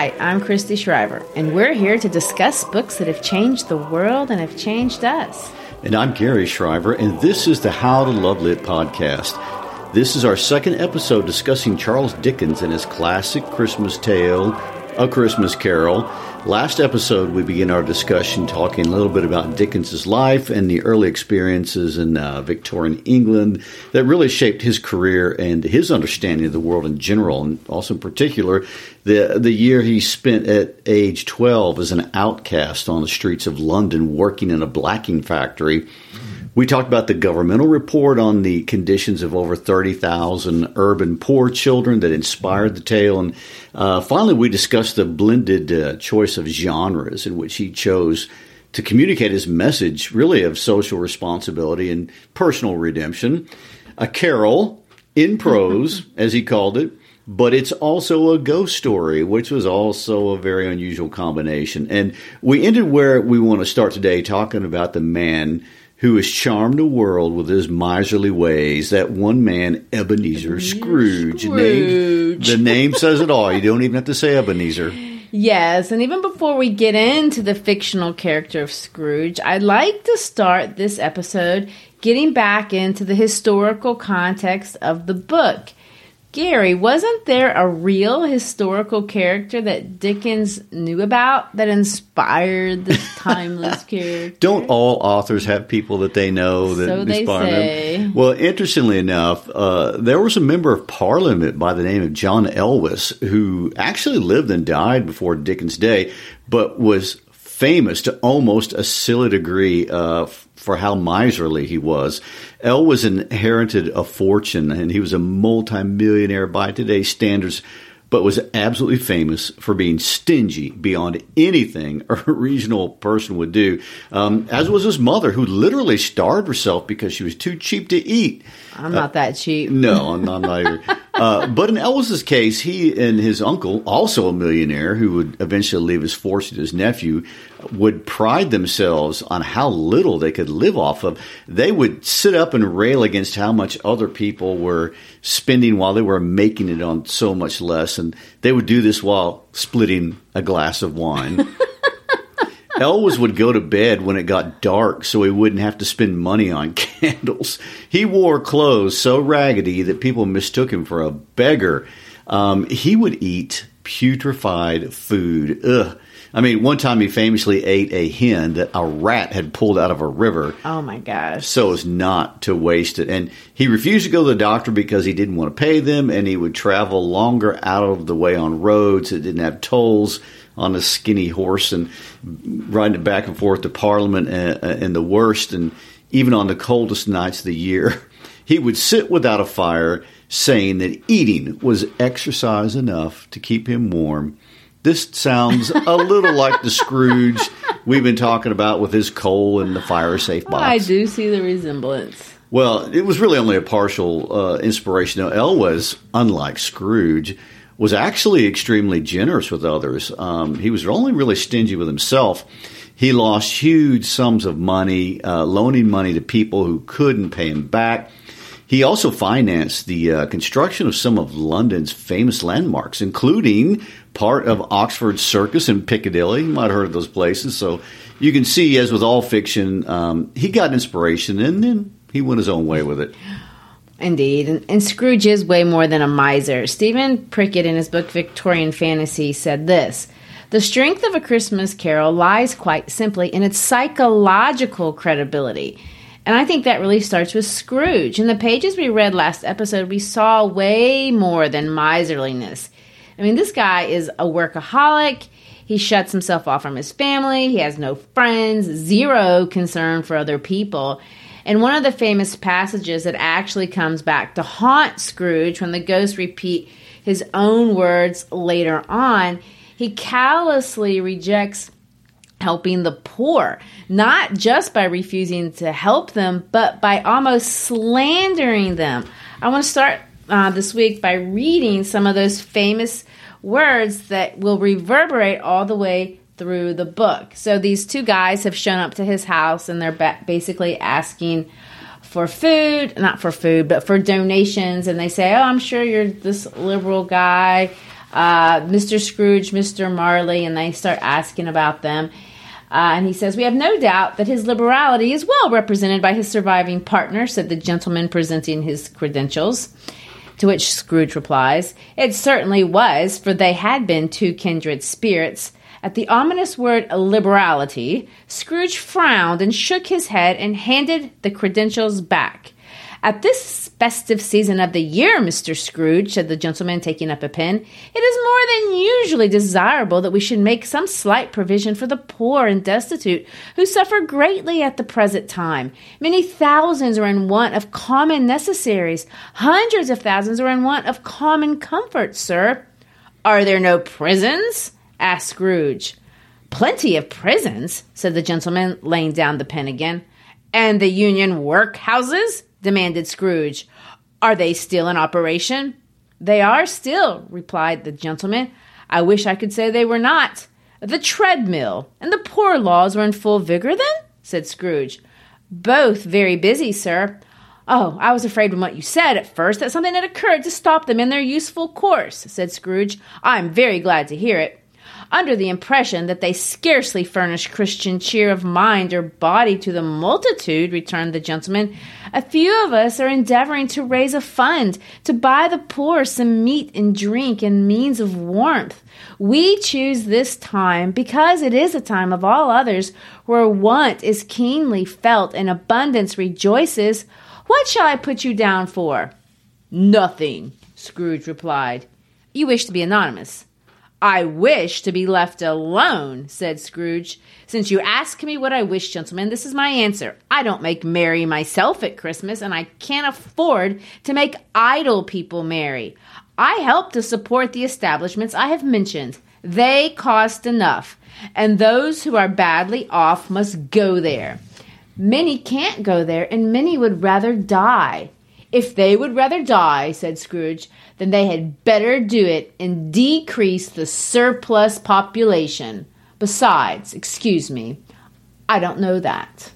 Hi, I'm Christy Shriver, and we're here to discuss books that have changed the world and have changed us. And I'm Gary Shriver, and this is the How to Love Lit podcast. This is our second episode discussing Charles Dickens and his classic Christmas tale, A Christmas Carol. Last episode, we began our discussion talking a little bit about Dickens's life and the early experiences in uh, Victorian England that really shaped his career and his understanding of the world in general, and also in particular, the the year he spent at age 12 as an outcast on the streets of London working in a blacking factory. We talked about the governmental report on the conditions of over 30,000 urban poor children that inspired the tale. And uh, finally, we discussed the blended uh, choice of genres in which he chose to communicate his message, really, of social responsibility and personal redemption. A carol in prose, as he called it, but it's also a ghost story, which was also a very unusual combination. And we ended where we want to start today talking about the man who has charmed the world with his miserly ways. That one man, Ebenezer Scrooge. The name, the name says it all. You don't even have to say Ebenezer. Yes, and even before we get into the fictional character of Scrooge, I'd like to start this episode getting back into the historical context of the book. Gary, wasn't there a real historical character that Dickens knew about that inspired this timeless character? Don't all authors have people that they know that So inspire them? Well, interestingly enough, uh, there was a member of Parliament by the name of John Elwes who actually lived and died before Dickens' day, but was famous to almost a silly degree uh, for how miserly he was. Elwes inherited a fortune, and he was a multimillionaire by today's standards but was absolutely famous for being stingy beyond anything a regional person would do, um, as was his mother, who literally starved herself because she was too cheap to eat. I'm not that cheap. No, I'm not either. uh, but in Elwes's case, he and his uncle, also a millionaire who would eventually leave his fortune to his nephew, would pride themselves on how little they could live off of. They would sit up and rail against how much other people were spending while they were making it on so much less. And they would do this while splitting a glass of wine. Elwes would go to bed when it got dark so he wouldn't have to spend money on candles. He wore clothes so raggedy that people mistook him for a beggar. Um, he would eat putrefied food. Ugh. I mean, one time he famously ate a hen that a rat had pulled out of a river Oh my gosh. so as not to waste it. And he refused to go to the doctor because he didn't want to pay them, and he would travel longer out of the way on roads that didn't have tolls on a skinny horse and riding it back and forth to Parliament uh, uh, and, and the worst, and even on the coldest nights of the year. He would sit without a fire, saying that eating was exercise enough to keep him warm. This sounds a little like the Scrooge we've been talking about with his coal and the fire safe box. I do see the resemblance. Well, it was really only a partial uh, inspiration. Now, Elwes, unlike Scrooge, was actually extremely generous with others. Um, he was only really stingy with himself. He lost huge sums of money, uh, loaning money to people who couldn't pay him back. He also financed the uh, construction of some of London's famous landmarks, including part of Oxford Circus in Piccadilly. You might have heard of those places. So you can see, as with all fiction, um, he got inspiration and then he went his own way with it. Indeed. And, and, Scrooge is way more than a miser. Stephen Prickett, in his book Victorian Fantasy, said this The strength of a Christmas carol lies quite simply in its psychological credibility. And I think that really starts with Scrooge. In the pages we read last episode, we saw way more than miserliness. I mean, this guy is a workaholic. He shuts himself off from his family. He has no friends, zero concern for other people. And one of the famous passages that actually comes back to haunt Scrooge when the ghosts repeat his own words later on, he callously rejects helping the poor, not just by refusing to help them, but by almost slandering them. I want to start uh, this week by reading some of those famous words that will reverberate all the way through the book. So these two guys have shown up to his house and they're ba- basically asking for food, not for food, but for donations. And they say, Oh, I'm sure you're this liberal guy, uh, Mr. Scrooge, Mr. Marley. And they start asking about them. Uh, and he says, We have no doubt that his liberality is well represented by his surviving partner, said the gentleman presenting his credentials. To which Scrooge replies, It certainly was, for they had been two kindred spirits. At the ominous word liberality, Scrooge frowned and shook his head and handed the credentials back. At this festive season of the year, Mr. Scrooge, said the gentleman, taking up a pen, it is more than usually desirable that we should make some slight provision for the poor and destitute who suffer greatly at the present time. Many thousands are in want of common necessaries. Hundreds of thousands are in want of common comforts, sir. Are there no prisons? asked Scrooge. Plenty of prisons, said the gentleman, laying down the pen again. And the union workhouses? Demanded Scrooge. Are they still in operation? They are still, replied the gentleman. I wish I could say they were not. The treadmill and the poor laws were in full vigor then? said Scrooge. Both very busy, sir. Oh, I was afraid from what you said at first that something had occurred to stop them in their useful course, said Scrooge. I'm very glad to hear it under the impression that they scarcely furnish Christian cheer of mind or body to the multitude, returned the gentleman. A few of us are endeavoring to raise a fund to buy the poor some meat and drink and means of warmth. We choose this time because it is a time of all others where want is keenly felt and abundance rejoices. What shall I put you down for? Nothing, Scrooge replied. You wish to be anonymous. I wish to be left alone, said Scrooge. Since you ask me what I wish, gentlemen, this is my answer. I don't make merry myself at Christmas, and I can't afford to make idle people merry. I help to support the establishments I have mentioned. They cost enough, and those who are badly off must go there. Many can't go there, and many would rather die. If they would rather die, said Scrooge, then they had better do it and decrease the surplus population. Besides, excuse me, I don't know that.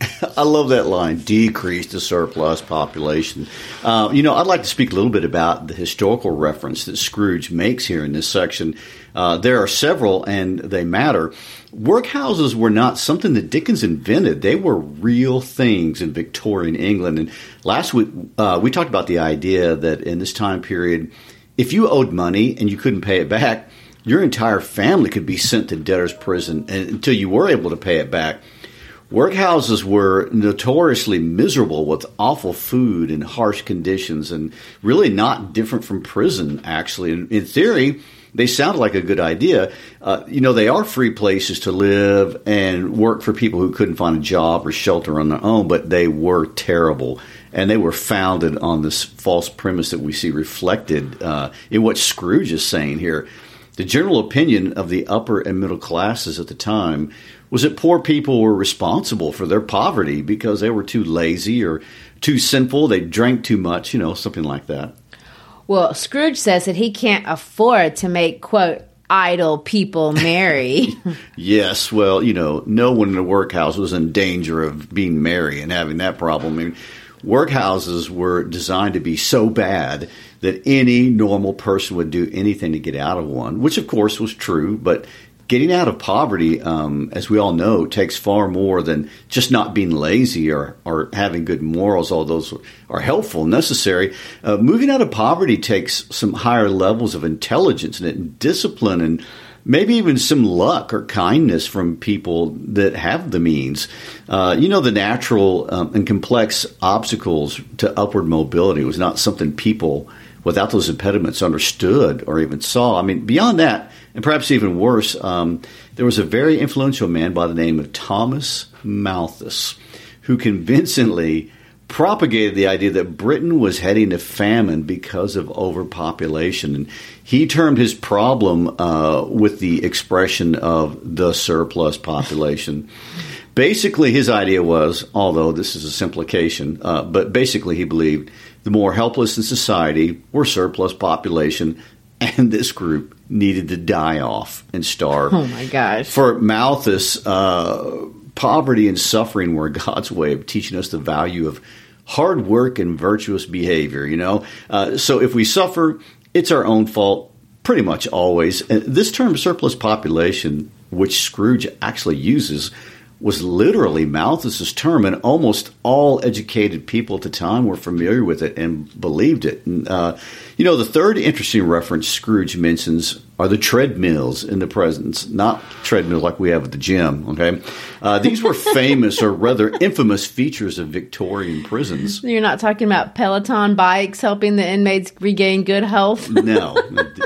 I love that line decrease the surplus population. Uh, you know, I'd like to speak a little bit about the historical reference that Scrooge makes here in this section. Uh, there are several, and they matter. Workhouses were not something that Dickens invented. They were real things in Victorian England. And last week, uh, we talked about the idea that in this time period, if you owed money and you couldn't pay it back, your entire family could be sent to debtor's prison until you were able to pay it back. Workhouses were notoriously miserable with awful food and harsh conditions, and really not different from prison, actually. In, in theory, they sound like a good idea. Uh, you know, they are free places to live and work for people who couldn't find a job or shelter on their own, but they were terrible. And they were founded on this false premise that we see reflected uh, in what Scrooge is saying here. The general opinion of the upper and middle classes at the time was that poor people were responsible for their poverty because they were too lazy or too sinful, they drank too much, you know, something like that. Well, Scrooge says that he can't afford to make, quote, idle people merry. yes, well, you know, no one in a workhouse was in danger of being merry and having that problem. I mean, workhouses were designed to be so bad that any normal person would do anything to get out of one, which of course was true, but getting out of poverty, um, as we all know, takes far more than just not being lazy or, or having good morals. All those are helpful, necessary. Uh, moving out of poverty takes some higher levels of intelligence and discipline and maybe even some luck or kindness from people that have the means. Uh, you know, the natural um, and complex obstacles to upward mobility was not something people without those impediments understood or even saw. I mean, beyond that, and perhaps even worse, um, there was a very influential man by the name of Thomas Malthus who convincingly propagated the idea that Britain was heading to famine because of overpopulation. And he termed his problem uh, with the expression of the surplus population. basically, his idea was, although this is a simplification, uh, but basically he believed the more helpless in society were surplus population, and this group needed to die off and starve. Oh my gosh. For Malthus, uh, poverty and suffering were God's way of teaching us the value of hard work and virtuous behavior, you know? Uh, so if we suffer, it's our own fault pretty much always. And this term surplus population, which Scrooge actually uses, was literally Malthus's term, and almost all educated people at the time were familiar with it and believed it. And, uh, you know, the third interesting reference Scrooge mentions are the treadmills in the presence, not treadmills like we have at the gym. Okay, uh, these were famous or rather infamous features of Victorian prisons. You're not talking about Peloton bikes helping the inmates regain good health. no,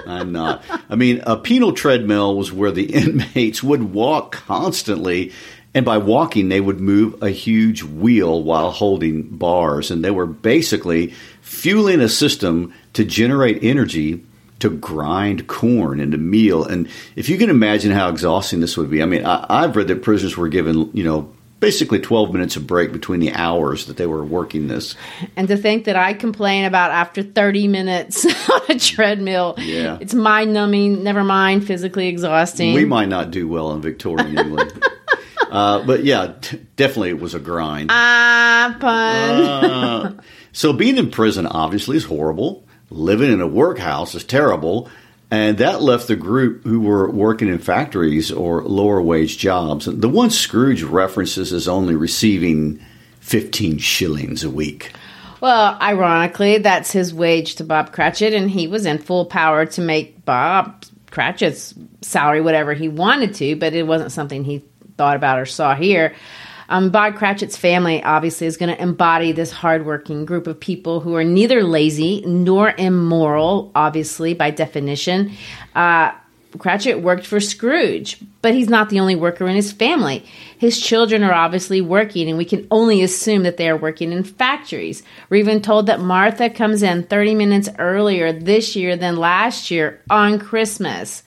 I'm not. I mean, a penal treadmill was where the inmates would walk constantly and by walking, they would move a huge wheel while holding bars. And they were basically fueling a system to generate energy to grind corn into meal. And if you can imagine how exhausting this would be, I mean, I, have read that prisoners were given, you know, basically 12 minutes of break between the hours that they were working this. And to think that I complain about after 30 minutes on a treadmill, yeah. it's mind numbing, never mind physically exhausting. We might not do well in Victorian England. Uh, but yeah, t- definitely it was a grind. Ah, pun. uh, so being in prison obviously is horrible. Living in a workhouse is terrible. And that left the group who were working in factories or lower wage jobs. The one Scrooge references is only receiving 15 shillings a week. Well, ironically, that's his wage to Bob Cratchit, and he was in full power to make Bob Cratchit's salary whatever he wanted to, but it wasn't something he thought about or saw here. Um, Bob Cratchit's family obviously is going to embody this hardworking group of people who are neither lazy nor immoral, obviously, by definition. Uh, Cratchit worked for Scrooge, but he's not the only worker in his family. His children are obviously working, and we can only assume that they are working in factories. We're even told that Martha comes in 30 minutes earlier this year than last year on Christmas.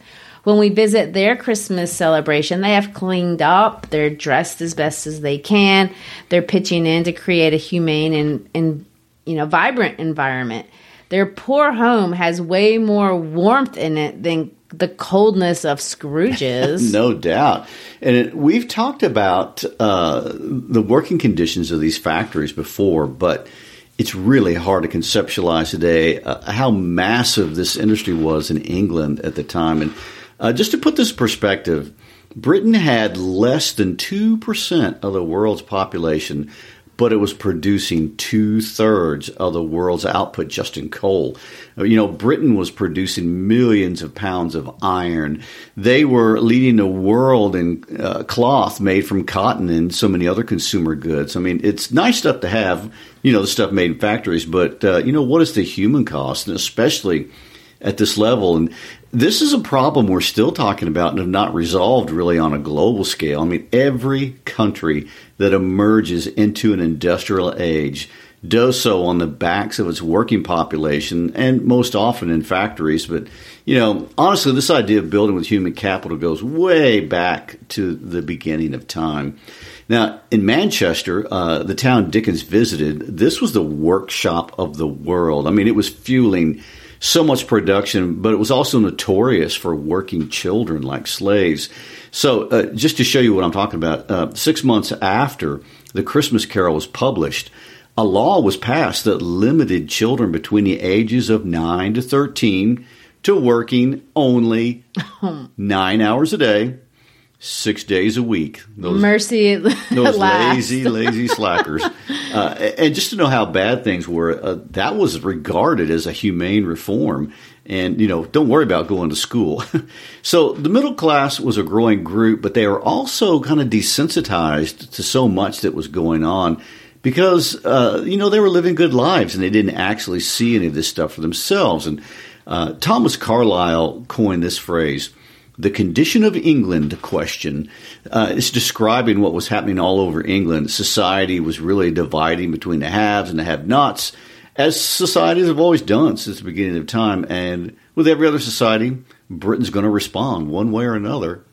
When we visit their Christmas celebration, they have cleaned up, they're dressed as best as they can, they're pitching in to create a humane and, and you know, vibrant environment. Their poor home has way more warmth in it than the coldness of Scrooge's. no doubt. And it, we've talked about uh, the working conditions of these factories before, but it's really hard to conceptualize today uh, how massive this industry was in England at the time. And uh, just to put this in perspective, Britain had less than 2% of the world's population, but it was producing two thirds of the world's output just in coal. Uh, you know, Britain was producing millions of pounds of iron. They were leading the world in uh, cloth made from cotton and so many other consumer goods. I mean, it's nice stuff to have, you know, the stuff made in factories, but, uh, you know, what is the human cost? And especially at this level. And this is a problem we're still talking about and have not resolved really on a global scale. I mean, every country that emerges into an industrial age does so on the backs of its working population and most often in factories. But, you know, honestly, this idea of building with human capital goes way back to the beginning of time. Now, in Manchester, uh, the town Dickens visited, this was the workshop of the world. I mean, it was fueling so much production, but it was also notorious for working children like slaves. So, uh, just to show you what I'm talking about, uh, six months after the Christmas Carol was published, a law was passed that limited children between the ages of 9 to 13 to working only nine hours a day, six days a week. Those, Mercy, those lazy, lazy slackers. Uh, and just to know how bad things were, uh, that was regarded as a humane reform. And you know, don't worry about going to school. so the middle class was a growing group, but they were also kind of desensitized to so much that was going on because uh, you know they were living good lives and they didn't actually see any of this stuff for themselves. And uh, Thomas Carlyle coined this phrase the condition of England question uh, is describing what was happening all over England. Society was really dividing between the haves and the have nots, as societies have always done since the beginning of time. And with every other society, Britain's going to respond one way or another.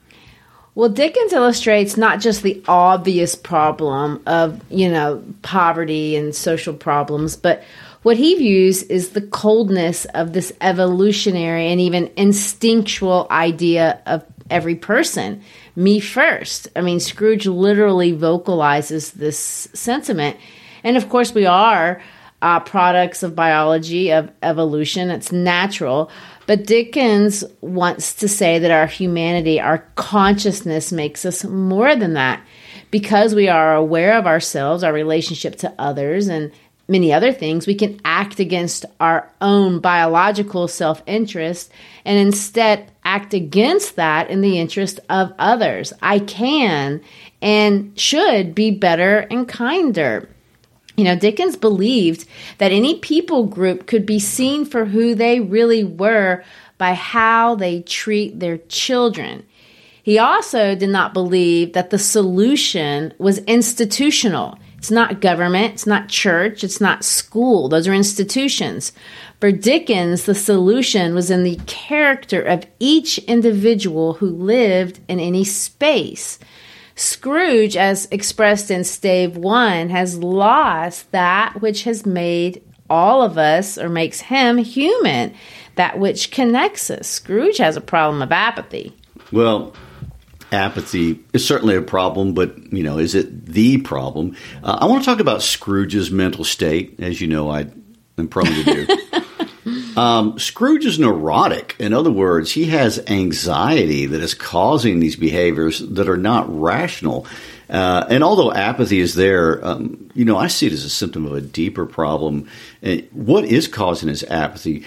Well, Dickens illustrates not just the obvious problem of, you know, poverty and social problems, but what he views is the coldness of this evolutionary and even instinctual idea of every person. Me first. I mean, Scrooge literally vocalizes this sentiment. And of course, we are uh, products of biology, of evolution. It's natural. But Dickens wants to say that our humanity, our consciousness makes us more than that. Because we are aware of ourselves, our relationship to others, and many other things, we can act against our own biological self interest and instead act against that in the interest of others. I can and should be better and kinder. You know, Dickens believed that any people group could be seen for who they really were by how they treat their children. He also did not believe that the solution was institutional. It's not government, it's not church, it's not school. Those are institutions. For Dickens, the solution was in the character of each individual who lived in any space. Scrooge, as expressed in Stave 1, has lost that which has made all of us or makes him human, that which connects us. Scrooge has a problem of apathy. Well, apathy is certainly a problem, but you know, is it the problem? Uh, I want to talk about Scrooge's mental state, as you know, I am prone to do. um, Scrooge is neurotic. In other words, he has anxiety that is causing these behaviors that are not rational. Uh, and although apathy is there, um, you know, I see it as a symptom of a deeper problem. And what is causing his apathy?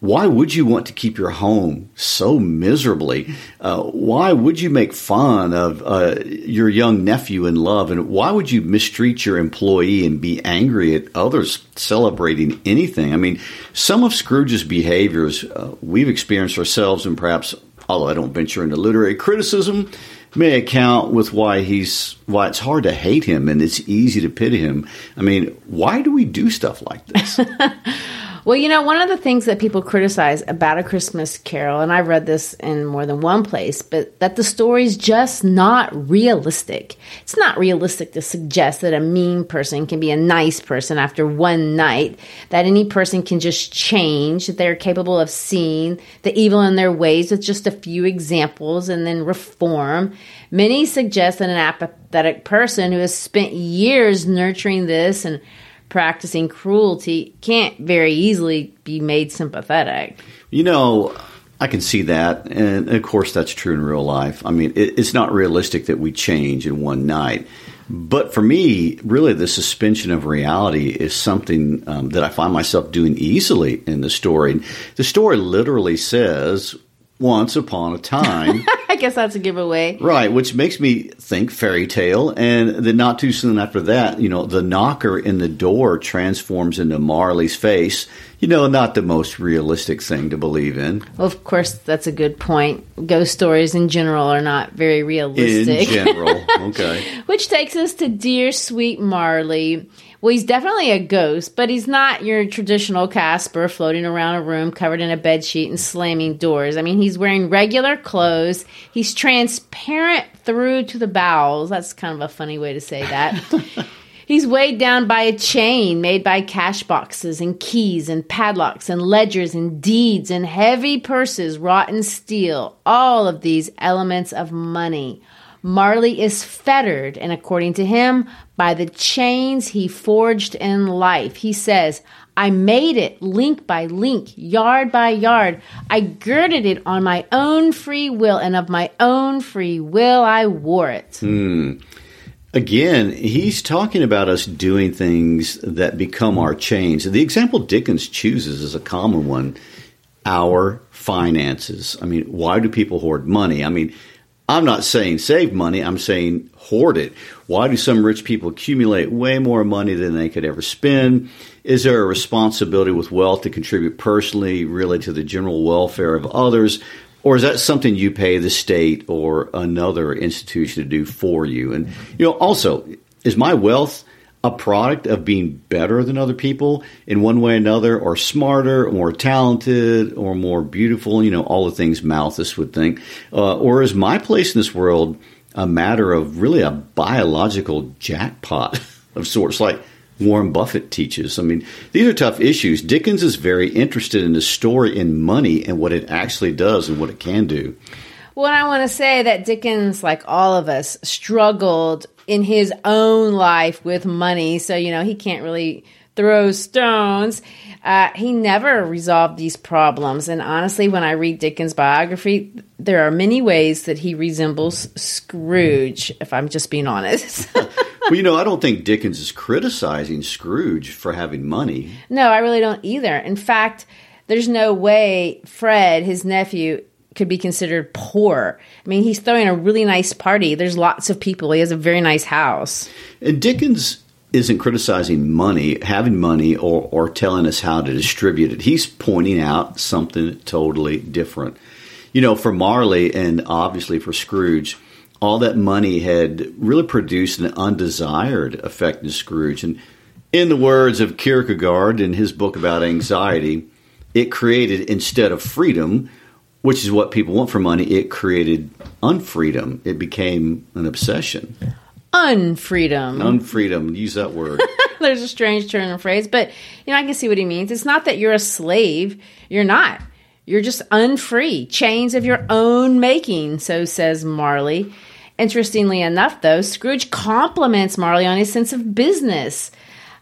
Why would you want to keep your home so miserably? Uh, why would you make fun of uh, your young nephew in love? And why would you mistreat your employee and be angry at others celebrating anything? I mean, some of Scrooge's behaviors uh, we've experienced ourselves, and perhaps, although I don't venture into literary criticism, may account with why he's why it's hard to hate him and it's easy to pity him. I mean, why do we do stuff like this? Well, you know, one of the things that people criticize about A Christmas Carol, and I've read this in more than one place, but that the story's just not realistic. It's not realistic to suggest that a mean person can be a nice person after one night, that any person can just change, that they're capable of seeing the evil in their ways with just a few examples and then reform. Many suggest that an apathetic person who has spent years nurturing this and practicing cruelty can't very easily be made sympathetic. You know, I can see that. And of course, that's true in real life. I mean, it, it's not realistic that we change in one night. But for me, really, the suspension of reality is something um, that I find myself doing easily in the story. The story literally says, once upon a time. I guess that's a giveaway. Right, which makes me think fairy tale. And then not too soon after that, you know, the knocker in the door transforms into Marley's face. You know, not the most realistic thing to believe in. Well, of course, that's a good point. Ghost stories in general are not very realistic. In general, okay. which takes us to Dear Sweet Marley Well, he's definitely a ghost, but he's not your traditional Casper floating around a room covered in a bed sheet and slamming doors. I mean, he's wearing regular clothes. He's transparent through to the bowels. That's kind of a funny way to say that. He's weighed down by a chain made by cash boxes and keys and padlocks and ledgers and deeds and heavy purses wrought in steel. All of these elements of money. Marley is fettered, and according to him, by the chains he forged in life. He says, I made it link by link, yard by yard. I girded it on my own free will, and of my own free will I wore it. Hmm. Again, he's talking about us doing things that become our chains. The example Dickens chooses is a common one our finances. I mean, why do people hoard money? I mean, I'm not saying save money, I'm saying hoard it. Why do some rich people accumulate way more money than they could ever spend? Is there a responsibility with wealth to contribute personally, really, to the general welfare of others? Or is that something you pay the state or another institution to do for you? And, you know, also, is my wealth a product of being better than other people in one way or another, or smarter, or more talented, or more beautiful? You know, all the things Malthus would think. Uh, or is my place in this world a matter of really a biological jackpot of sorts, like Warren Buffett teaches. I mean, these are tough issues. Dickens is very interested in the story in money and what it actually does and what it can do. Well, I want to say that Dickens, like all of us, struggled in his own life with money. So, you know, he can't really throw stones. Uh, he never resolved these problems. And honestly, when I read Dickens' biography, there are many ways that he resembles Scrooge, if I'm just being honest. well, you know, I don't think Dickens is criticizing Scrooge for having money. No, I really don't either. In fact, there's no way Fred, his nephew, could be considered poor. I mean, he's throwing a really nice party. There's lots of people. He has a very nice house. And Dickens isn't criticizing money, having money, or, or telling us how to distribute it. He's pointing out something totally different. You know, for Marley and obviously for Scrooge, all that money had really produced an undesired effect in Scrooge. And in the words of Kierkegaard in his book about anxiety, it created, instead of freedom, which is what people want for money, it created unfreedom. It became an obsession. Unfreedom. Unfreedom. Use that word. There's a strange turn of phrase, but you know, I can see what he means. It's not that you're a slave. You're not. You're just unfree, chains of your own making, so says Marley. Interestingly enough, though, Scrooge compliments Marley on his sense of business,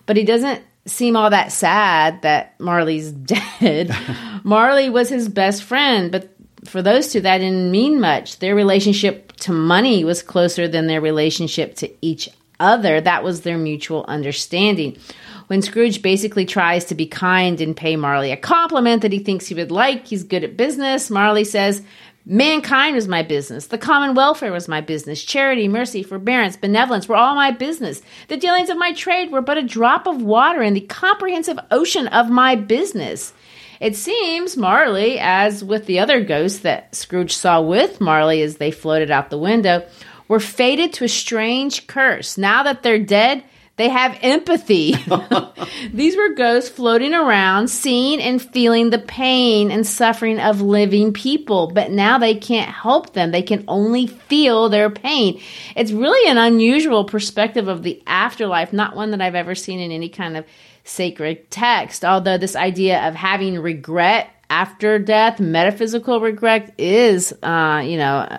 but he doesn't seem all that sad that Marley's dead. Marley was his best friend, but for those two, that didn't mean much. Their relationship to money was closer than their relationship to each other. That was their mutual understanding. When Scrooge basically tries to be kind and pay Marley a compliment that he thinks he would like, he's good at business. Marley says, Mankind was my business. The common welfare was my business. Charity, mercy, forbearance, benevolence were all my business. The dealings of my trade were but a drop of water in the comprehensive ocean of my business. It seems Marley, as with the other ghosts that Scrooge saw with Marley as they floated out the window, were fated to a strange curse. Now that they're dead, they have empathy. These were ghosts floating around, seeing and feeling the pain and suffering of living people, but now they can't help them. They can only feel their pain. It's really an unusual perspective of the afterlife, not one that I've ever seen in any kind of sacred text. Although this idea of having regret after death, metaphysical regret, is, uh, you know,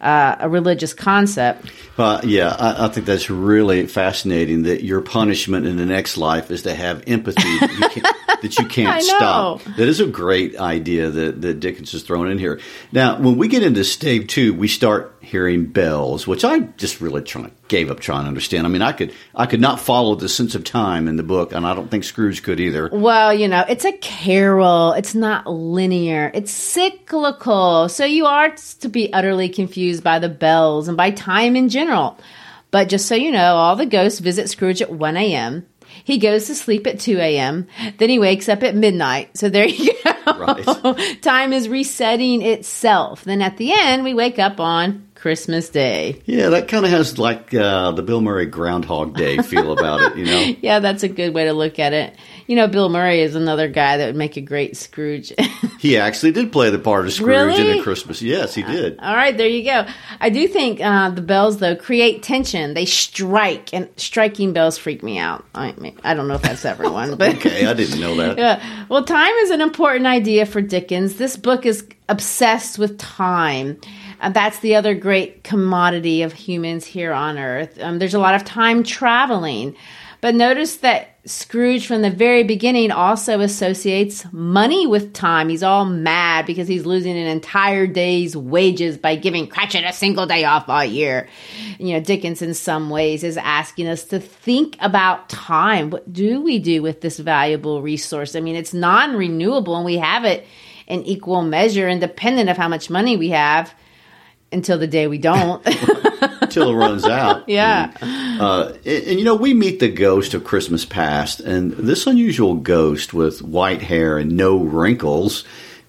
uh, a religious concept. Uh, yeah, I, I, think that's really fascinating that your punishment in the next life is to have empathy that you can't, that you can't stop. That is a great idea that, that Dickens has thrown in here. Now, when we get into stave two, we start hearing bells, which I just really try, gave up trying to understand. I mean, I could I could not follow the sense of time in the book, and I don't think Scrooge could either. Well, you know, it's a carol. It's not linear. It's cyclical. So you are to be utterly confused by the bells and by time in general. But just so you know, all the ghosts visit Scrooge at 1 a.m. He goes to sleep at 2 a.m. Then he wakes up at midnight. So there you go. Right. Time is resetting itself. Then at the end, we wake up on Christmas Day. Yeah, that kind of has like uh, the Bill Murray Groundhog Day feel about it, you know? Yeah, that's a good way to look at it. You know, Bill Murray is another guy that would make a great Scrooge. he actually did play the part of Scrooge Really? in a Christmas. Yes, he did. All right, there you go. I do think uh, the bells, though, create tension. They strike, and striking bells freak me out. I, mean, I don't know if that's everyone, but Okay, I didn't know that. Yeah. Well, time is an important idea for Dickens. This book is obsessed with time. And that's the other great commodity of humans here on Earth. Um, there's a lot of time traveling. But notice that Scrooge, from the very beginning, also associates money with time. He's all mad because he's losing an entire day's wages by giving Cratchit a single day off all year. You know, Dickens, in some ways, is asking us to think about time. What do we do with this valuable resource? I mean, it's non renewable and we have it in equal measure, independent of how much money we have until the day we don't. Until it runs out. yeah. Uh, and, and, you know, we meet the ghost of Christmas past, and this unusual ghost with white hair and no wrinkles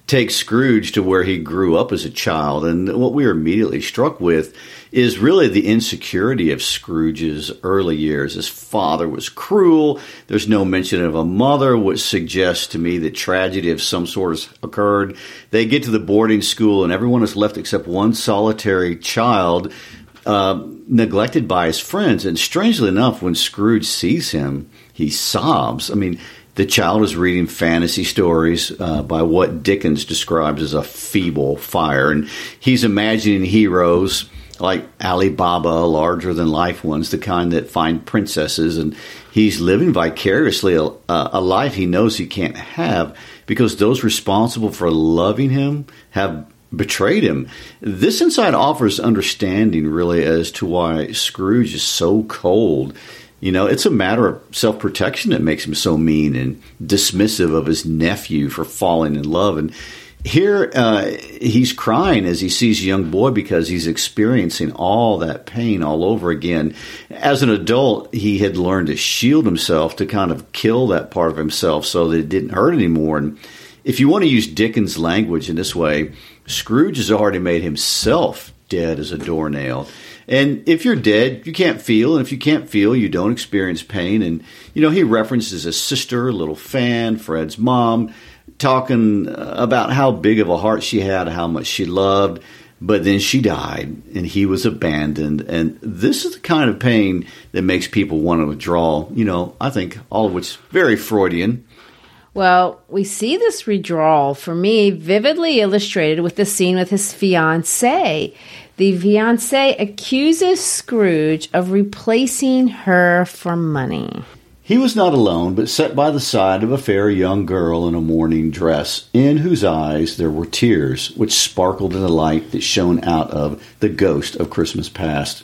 takes Scrooge to where he grew up as a child. And what we are immediately struck with is really the insecurity of Scrooge's early years. His father was cruel. There's no mention of a mother, which suggests to me that tragedy of some sort has occurred. They get to the boarding school, and everyone is left except one solitary child. Uh, neglected by his friends, and strangely enough, when Scrooge sees him, he sobs. I mean, the child is reading fantasy stories uh, by what Dickens describes as a feeble fire, and he's imagining heroes like Ali Baba, larger than life ones, the kind that find princesses, and he's living vicariously a, a life he knows he can't have because those responsible for loving him have betrayed him. This insight offers understanding, really, as to why Scrooge is so cold. You know, it's a matter of self protection that makes him so mean and dismissive of his nephew for falling in love. And here uh, he's crying as he sees a young boy because he's experiencing all that pain all over again. As an adult, he had learned to shield himself to kind of kill that part of himself so that it didn't hurt anymore. And if you want to use Dickens' language in this way, Scrooge has already made himself dead as a doornail. And if you're dead, you can't feel. And if you can't feel, you don't experience pain. And, you know, he references his sister, a little Fan, Fred's mom, talking uh, about how big of a heart she had, how much she loved. But then she died and he was abandoned. And this is the kind of pain that makes people want to withdraw. You know, I think all of which is very Freudian. Well, we see this withdrawal for me vividly illustrated with the scene with his fiancee. The fiancee accuses Scrooge of replacing her for money. He was not alone, but sat by the side of a fair young girl in a mourning dress, in whose eyes there were tears which sparkled in the light that shone out of the ghost of Christmas past.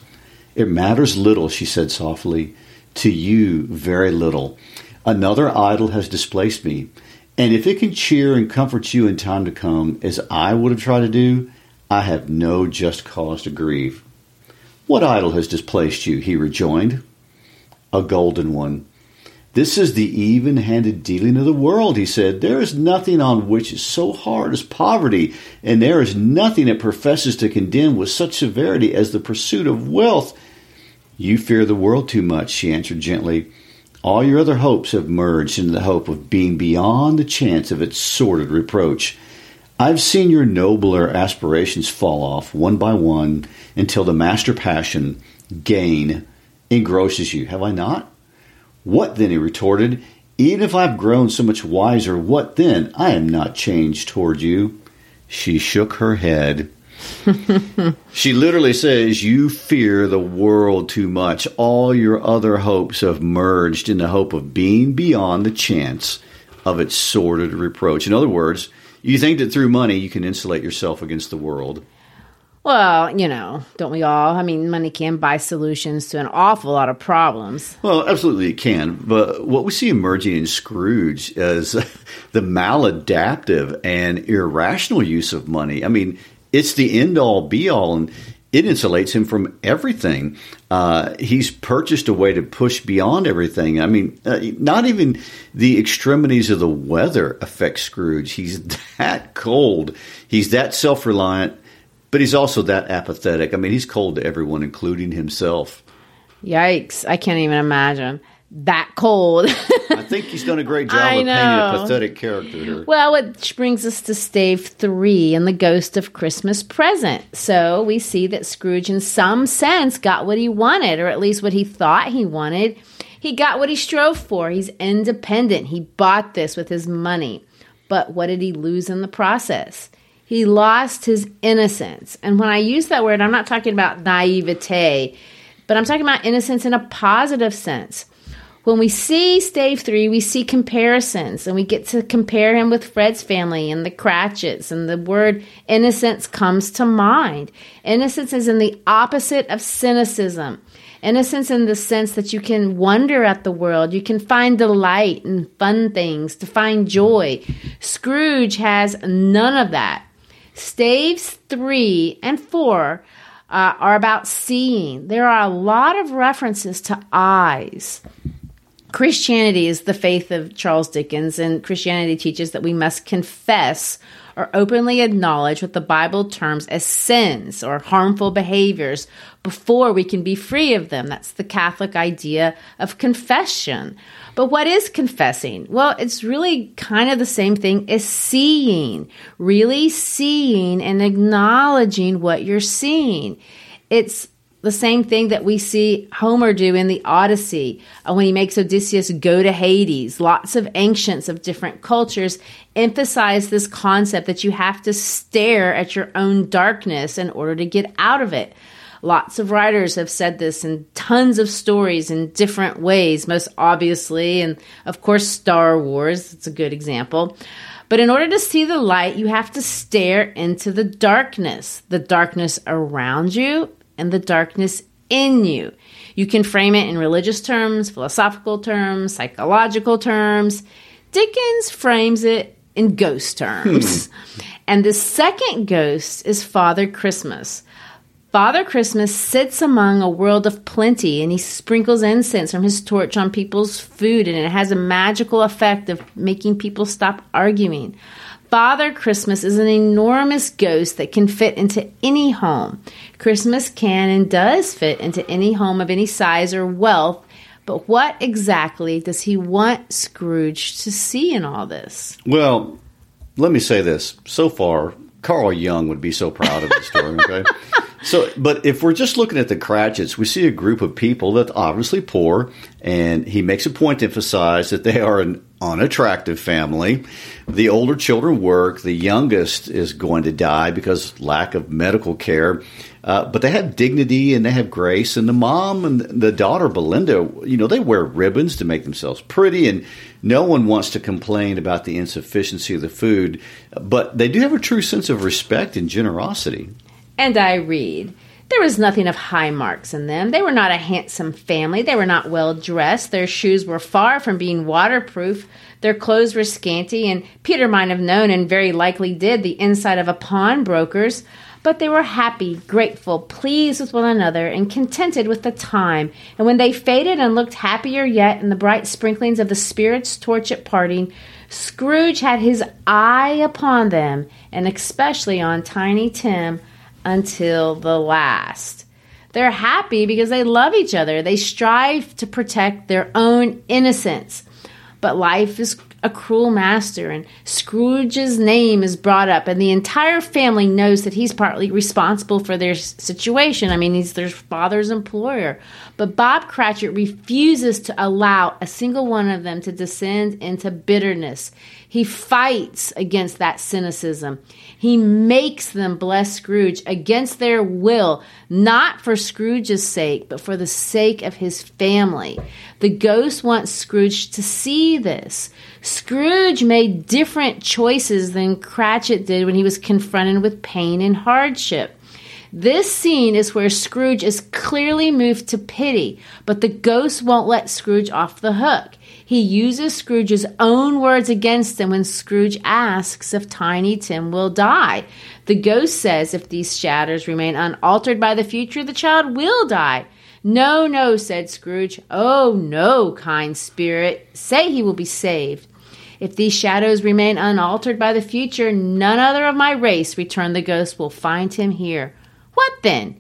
It matters little, she said softly, to you very little. Another idol has displaced me, and if it can cheer and comfort you in time to come, as I would have tried to do, I have no just cause to grieve. What idol has displaced you? he rejoined. A golden one. This is the even handed dealing of the world, he said. There is nothing on which is so hard as poverty, and there is nothing it professes to condemn with such severity as the pursuit of wealth. You fear the world too much, she answered gently. All your other hopes have merged into the hope of being beyond the chance of its sordid reproach. I've seen your nobler aspirations fall off one by one until the master passion, gain, engrosses you. Have I not? What then? he retorted. Even if I've grown so much wiser, what then? I am not changed toward you. She shook her head. she literally says, You fear the world too much. All your other hopes have merged in the hope of being beyond the chance of its sordid reproach. In other words, you think that through money you can insulate yourself against the world. Well, you know, don't we all? I mean, money can buy solutions to an awful lot of problems. Well, absolutely it can. But what we see emerging in Scrooge is the maladaptive and irrational use of money. I mean, it's the end all be all, and it insulates him from everything. Uh, he's purchased a way to push beyond everything. I mean, uh, not even the extremities of the weather affect Scrooge. He's that cold. He's that self reliant But he's also that apathetic. I mean, he's cold to everyone, including himself. Yikes. I can't even imagine. That cold. I think he's done a great job I of painting a pathetic character here. Well, which brings us to stave three and the ghost of Christmas present. So we see that Scrooge, in some sense, got what he wanted, or at least what he thought he wanted. He got what he strove for. He's independent. He bought this with his money. But what did he lose in the process? He lost his innocence. And when I use that word, I'm not talking about naivete, but I'm talking about innocence in a positive sense. When we see Stave 3, we see comparisons, and we get to compare him with Fred's family and the Cratchits, and the word innocence comes to mind. Innocence is in the opposite of cynicism. Innocence in the sense that you can wonder at the world, you can find delight in fun things, to find joy. Scrooge has none of that. Staves 3 and 4 uh, are about seeing. There are a lot of references to eyes. Christianity is the faith of Charles Dickens, and Christianity teaches that we must confess or openly acknowledge what the Bible terms as sins or harmful behaviors before we can be free of them. That's the Catholic idea of confession. But what is confessing? Well, it's really kind of the same thing as seeing, really seeing and acknowledging what you're seeing. It's the same thing that we see Homer do in the Odyssey uh, when he makes Odysseus go to Hades. Lots of ancients of different cultures emphasize this concept that you have to stare at your own darkness in order to get out of it. Lots of writers have said this in tons of stories in different ways, most obviously, and of course, Star Wars. It's a good example. But in order to see the light, you have to stare into the darkness, the darkness around you and the darkness in you. You can frame it in religious terms, philosophical terms, psychological terms. Dickens frames it in ghost terms. Hmm. and the second ghost is Father Christmas. Father Christmas sits among a world of plenty and he sprinkles incense from his torch on people's food, and it has a magical effect of making people stop arguing. Father Christmas is an enormous ghost that can fit into any home. Christmas can and does fit into any home of any size or wealth, but what exactly does he want Scrooge to see in all this? Well, let me say this. So far, Carl Jung would be so proud of this story, okay? so, but if we're just looking at the Cratchits, we see a group of people that obviously poor, and he makes a point to emphasize that they are an unattractive family. The older children work. The youngest is going to die because lack of medical care. Uh, but they have dignity and they have grace. And the mom and the daughter Belinda, you know, they wear ribbons to make themselves pretty, and no one wants to complain about the insufficiency of the food. But they do have a true sense of respect and generosity. And I read. There was nothing of high marks in them. They were not a handsome family. They were not well dressed. Their shoes were far from being waterproof. Their clothes were scanty, and Peter might have known, and very likely did, the inside of a pawnbroker's. But they were happy, grateful, pleased with one another, and contented with the time. And when they faded and looked happier yet in the bright sprinklings of the Spirit's torch at parting, Scrooge had his eye upon them, and especially on Tiny Tim, until the last. They're happy because they love each other. They strive to protect their own innocence. But life is a cruel master, and Scrooge's name is brought up, and the entire family knows that he's partly responsible for their situation. I mean, he's their father's employer. But Bob Cratchit refuses to allow a single one of them to descend into bitterness. He fights against that cynicism. He makes them bless Scrooge against their will, not for Scrooge's sake, but for the sake of his family. The ghost wants Scrooge to see this. Scrooge made different choices than Cratchit did when he was confronted with pain and hardship. This scene is where Scrooge is clearly moved to pity, but the ghost won't let Scrooge off the hook. He uses Scrooge's own words against him when Scrooge asks if Tiny Tim will die. The ghost says if these shadows remain unaltered by the future, the child will die. No, no, said Scrooge. Oh, no, kind spirit. Say he will be saved. If these shadows remain unaltered by the future, none other of my race, returned the ghost, will find him here. What then?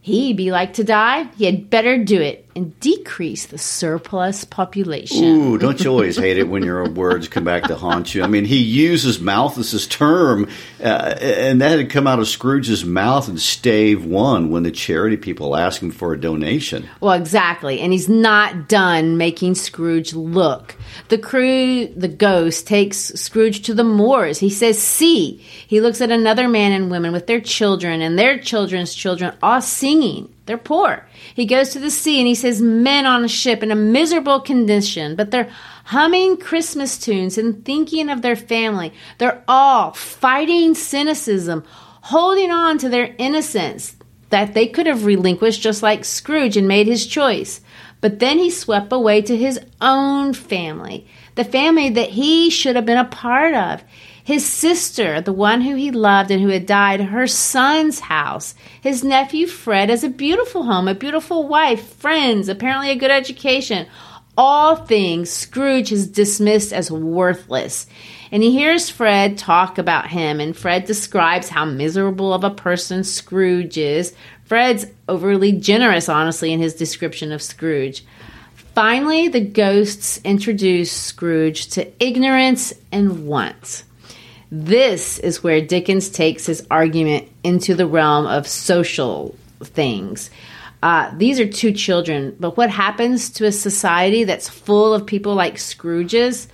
He be like to die? He had better do it and decrease the surplus population. Ooh, don't you always hate it when your words come back to haunt you? I mean, he uses Malthus's term, uh, and that had come out of Scrooge's mouth in stave one when the charity people asked him for a donation. Well, exactly. And he's not done making Scrooge look. The crew, the ghost, takes Scrooge to the moors. He says, See. He looks at another man and women with their children and their children's children all singing. They're poor. He goes to the sea and he says, Men on a ship in a miserable condition, but they're humming Christmas tunes and thinking of their family. They're all fighting cynicism, holding on to their innocence that they could have relinquished just like Scrooge and made his choice. But then he swept away to his own family, the family that he should have been a part of. His sister, the one who he loved and who had died, her son's house. His nephew Fred has a beautiful home, a beautiful wife, friends, apparently a good education. All things Scrooge has dismissed as worthless. And he hears Fred talk about him, and Fred describes how miserable of a person Scrooge is. Fred's overly generous, honestly, in his description of Scrooge. Finally, the ghosts introduce Scrooge to ignorance and want. This is where Dickens takes his argument into the realm of social things. Uh, these are two children, but what happens to a society that's full of people like Scrooge's?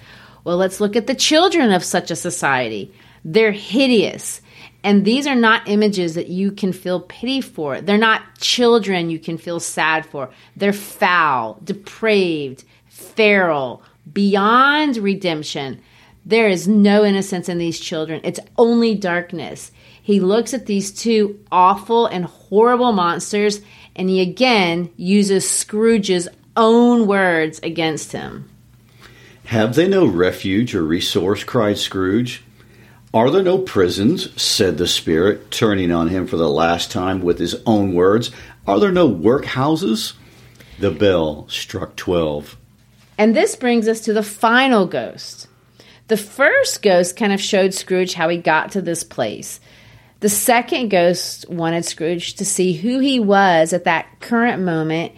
Well, let's look at the children of such a society. They're hideous. And these are not images that you can feel pity for. They're not children you can feel sad for. They're foul, depraved, feral, beyond redemption. There is no innocence in these children. It's only darkness. He looks at these two awful and horrible monsters and he again uses Scrooge's own words against him. Have they no refuge or resource? cried Scrooge. Are there no prisons? said the spirit, turning on him for the last time with his own words. Are there no workhouses? The bell struck twelve. And this brings us to the final ghost. The first ghost kind of showed Scrooge how he got to this place. The second ghost wanted Scrooge to see who he was at that current moment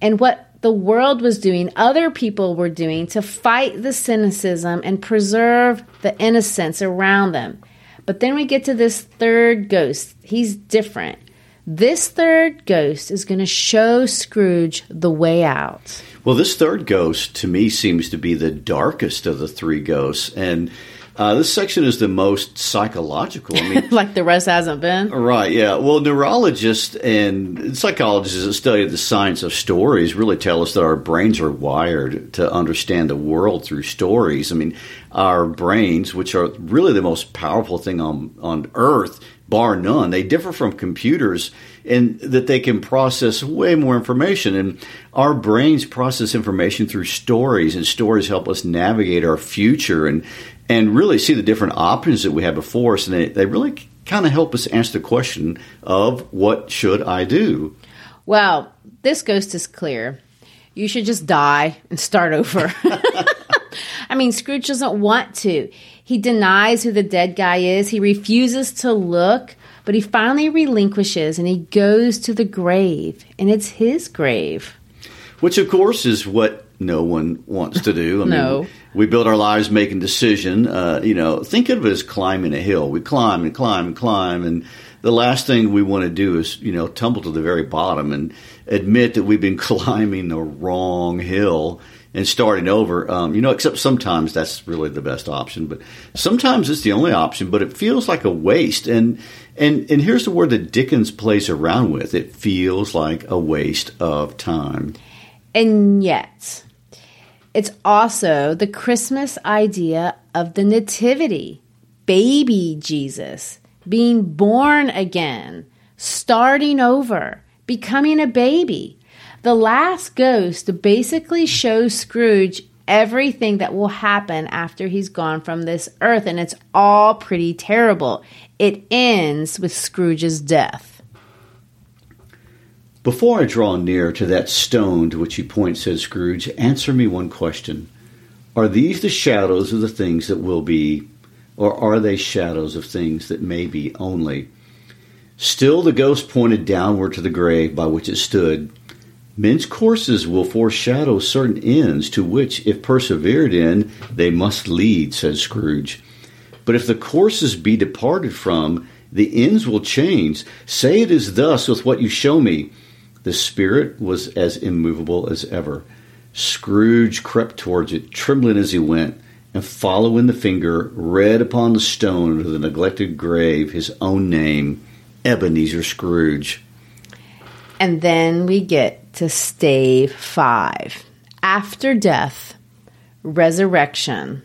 and what the world was doing, other people were doing to fight the cynicism and preserve the innocence around them. But then we get to this third ghost. He's different. This third ghost is going to show Scrooge the way out. Well, this third ghost to me seems to be the darkest of the three ghosts. And uh, this section is the most psychological. I mean, like the rest hasn't been. Right, yeah. Well, neurologists and psychologists that study the science of stories really tell us that our brains are wired to understand the world through stories. I mean, our brains, which are really the most powerful thing on, on earth, bar none, they differ from computers in that they can process way more information. And our brains process information through stories, and stories help us navigate our future and and really see the different options that we have before us. And they, they really kind of help us answer the question of what should I do? Well, this ghost is clear. You should just die and start over. I mean, Scrooge doesn't want to. He denies who the dead guy is. He refuses to look, but he finally relinquishes and he goes to the grave, and it's his grave. Which, of course, is what no one wants to do. I no. Mean, we build our lives making decision. Uh, you know, think of it as climbing a hill. We climb and climb and climb, and the last thing we want to do is you know tumble to the very bottom and admit that we've been climbing the wrong hill and starting over. Um, you know, except sometimes that's really the best option, but sometimes it's the only option. But it feels like a waste. And and and here's the word that Dickens plays around with. It feels like a waste of time. And yet, it's also the Christmas idea of the Nativity, baby Jesus, being born again, starting over, becoming a baby. The last ghost basically shows Scrooge everything that will happen after he's gone from this earth, and it's all pretty terrible. It ends with Scrooge's death. Before I draw near to that stone to which he points, said Scrooge, answer me one question. Are these the shadows of the things that will be, or are they shadows of things that may be only? Still, the ghost pointed downward to the grave by which it stood. Men's courses will foreshadow certain ends to which, if persevered in, they must lead, says Scrooge. But if the courses be departed from, the ends will change. Say it is thus with what you show me. The spirit was as immovable as ever. Scrooge crept towards it, trembling as he went, and following the finger, read upon the stone of the neglected grave his own name, Ebenezer Scrooge. And then we get to stave five after death, resurrection,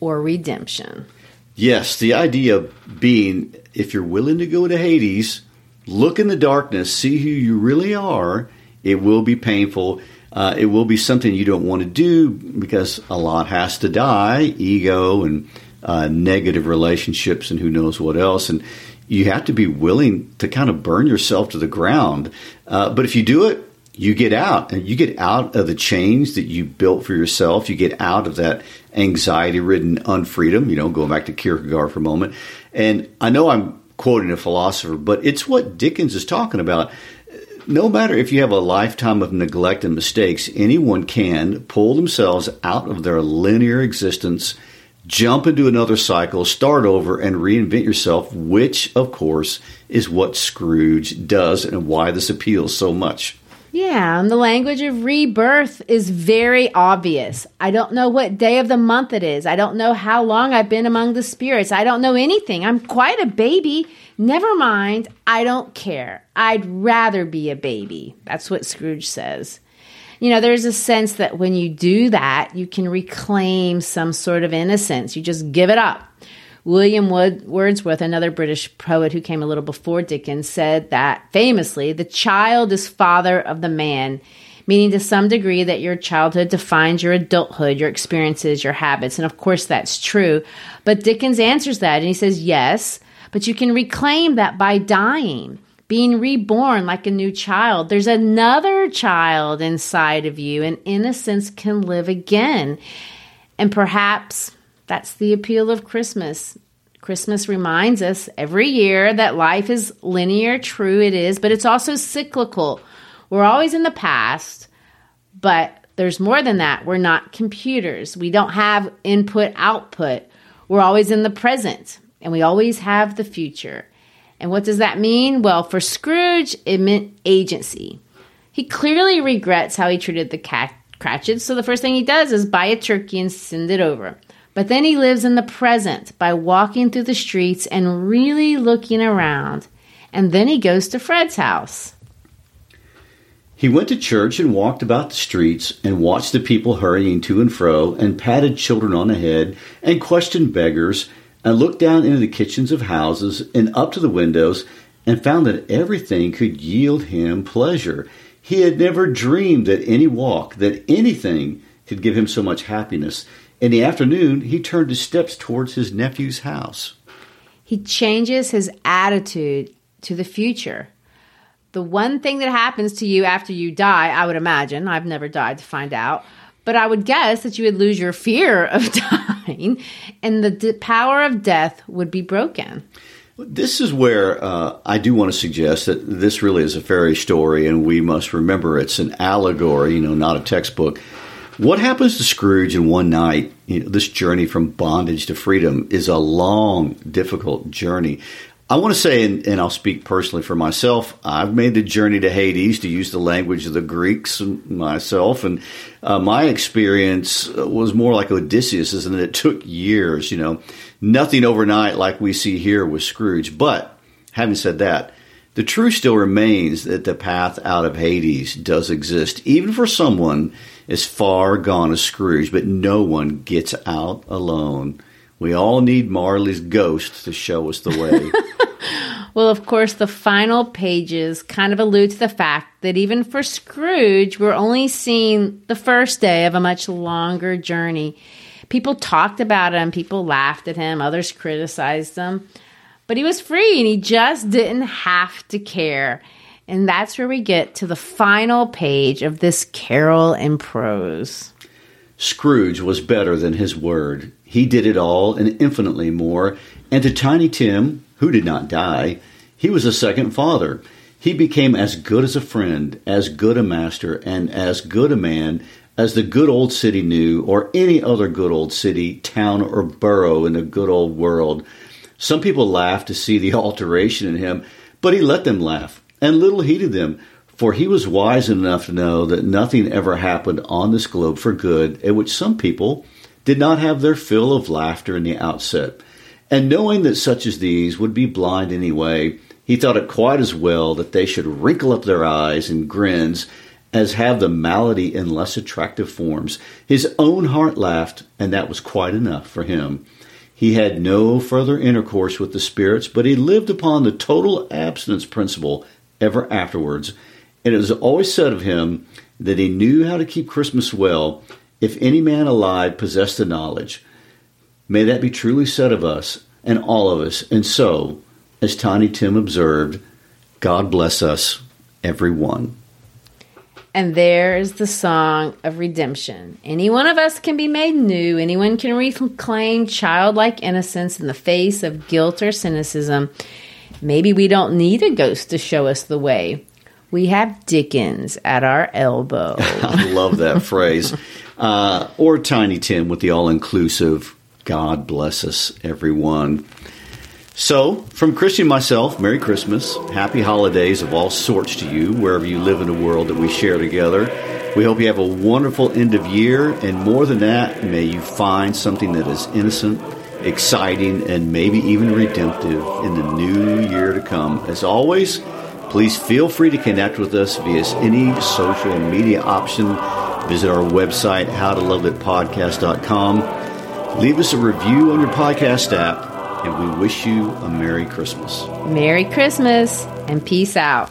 or redemption. Yes, the idea of being if you're willing to go to Hades, look in the darkness, see who you really are, it will be painful. Uh, it will be something you don't want to do because a lot has to die ego and uh, negative relationships and who knows what else. And you have to be willing to kind of burn yourself to the ground. Uh, but if you do it, you get out and you get out of the chains that you built for yourself. You get out of that anxiety ridden unfreedom, you know, going back to Kierkegaard for a moment. And I know I'm quoting a philosopher, but it's what Dickens is talking about. No matter if you have a lifetime of neglect and mistakes, anyone can pull themselves out of their linear existence, jump into another cycle, start over, and reinvent yourself, which, of course, is what Scrooge does and why this appeals so much. Yeah, and the language of rebirth is very obvious. I don't know what day of the month it is. I don't know how long I've been among the spirits. I don't know anything. I'm quite a baby. Never mind. I don't care. I'd rather be a baby. That's what Scrooge says. You know, there's a sense that when you do that, you can reclaim some sort of innocence. You just give it up. William Wordsworth, another British poet who came a little before Dickens, said that famously, the child is father of the man, meaning to some degree that your childhood defines your adulthood, your experiences, your habits. And of course, that's true. But Dickens answers that and he says, yes, but you can reclaim that by dying. Being reborn like a new child. There's another child inside of you, and innocence can live again. And perhaps that's the appeal of Christmas. Christmas reminds us every year that life is linear, true it is, but it's also cyclical. We're always in the past, but there's more than that. We're not computers. We don't have input output. We're always in the present and we always have the future. And what does that mean? Well, for Scrooge, it meant agency. He clearly regrets how he treated the cat Cratchits, so the first thing he does is buy a turkey and send it over. But then he lives in the present by walking through the streets and really looking around. And then he goes to Fred's house. He went to church and walked about the streets and watched the people hurrying to and fro and patted children on the head and questioned beggars and looked down into the kitchens of houses and up to the windows and found that everything could yield him pleasure. He had never dreamed that any walk, that anything could give him so much happiness. In the afternoon, he turned his steps towards his nephew's house. He changes his attitude to the future. The one thing that happens to you after you die, I would imagine, I've never died to find out, but I would guess that you would lose your fear of dying and the d- power of death would be broken. This is where uh, I do want to suggest that this really is a fairy story, and we must remember it's an allegory, you know, not a textbook. What happens to Scrooge in one night? You know, this journey from bondage to freedom is a long, difficult journey. I want to say, and, and, I'll speak personally for myself, I've made the journey to Hades to use the language of the Greeks myself. And uh, my experience was more like Odysseus, and it took years, you know, nothing overnight like we see here with Scrooge. But having said that, the truth still remains that the path out of Hades does exist, even for someone as far gone as Scrooge, but no one gets out alone. We all need Marley's ghost to show us the way. well, of course, the final pages kind of allude to the fact that even for Scrooge, we're only seeing the first day of a much longer journey. People talked about him, people laughed at him, others criticized him. But he was free and he just didn't have to care. And that's where we get to the final page of this carol in prose. Scrooge was better than his word. He did it all and infinitely more. And to Tiny Tim, who did not die, he was a second father. He became as good as a friend, as good a master, and as good a man as the good old city knew, or any other good old city, town, or borough in the good old world. Some people laughed to see the alteration in him, but he let them laugh, and little heeded them, for he was wise enough to know that nothing ever happened on this globe for good at which some people did not have their fill of laughter in the outset. And knowing that such as these would be blind anyway, he thought it quite as well that they should wrinkle up their eyes and grins as have the malady in less attractive forms. His own heart laughed, and that was quite enough for him. He had no further intercourse with the spirits, but he lived upon the total abstinence principle ever afterwards. And it was always said of him that he knew how to keep Christmas well if any man alive possessed the knowledge. May that be truly said of us and all of us. And so, as Tiny Tim observed, God bless us, every one. And there's the song of redemption. Any one of us can be made new. Anyone can reclaim childlike innocence in the face of guilt or cynicism. Maybe we don't need a ghost to show us the way. We have Dickens at our elbow. I love that phrase. Uh, or Tiny Tim with the all inclusive, God bless us, everyone. So, from Christy and myself, Merry Christmas, Happy Holidays of all sorts to you, wherever you live in the world that we share together. We hope you have a wonderful end of year, and more than that, may you find something that is innocent, exciting, and maybe even redemptive in the new year to come. As always, please feel free to connect with us via any social media option. Visit our website, howtoloveitpodcast.com. Leave us a review on your podcast app and we wish you a Merry Christmas. Merry Christmas and peace out.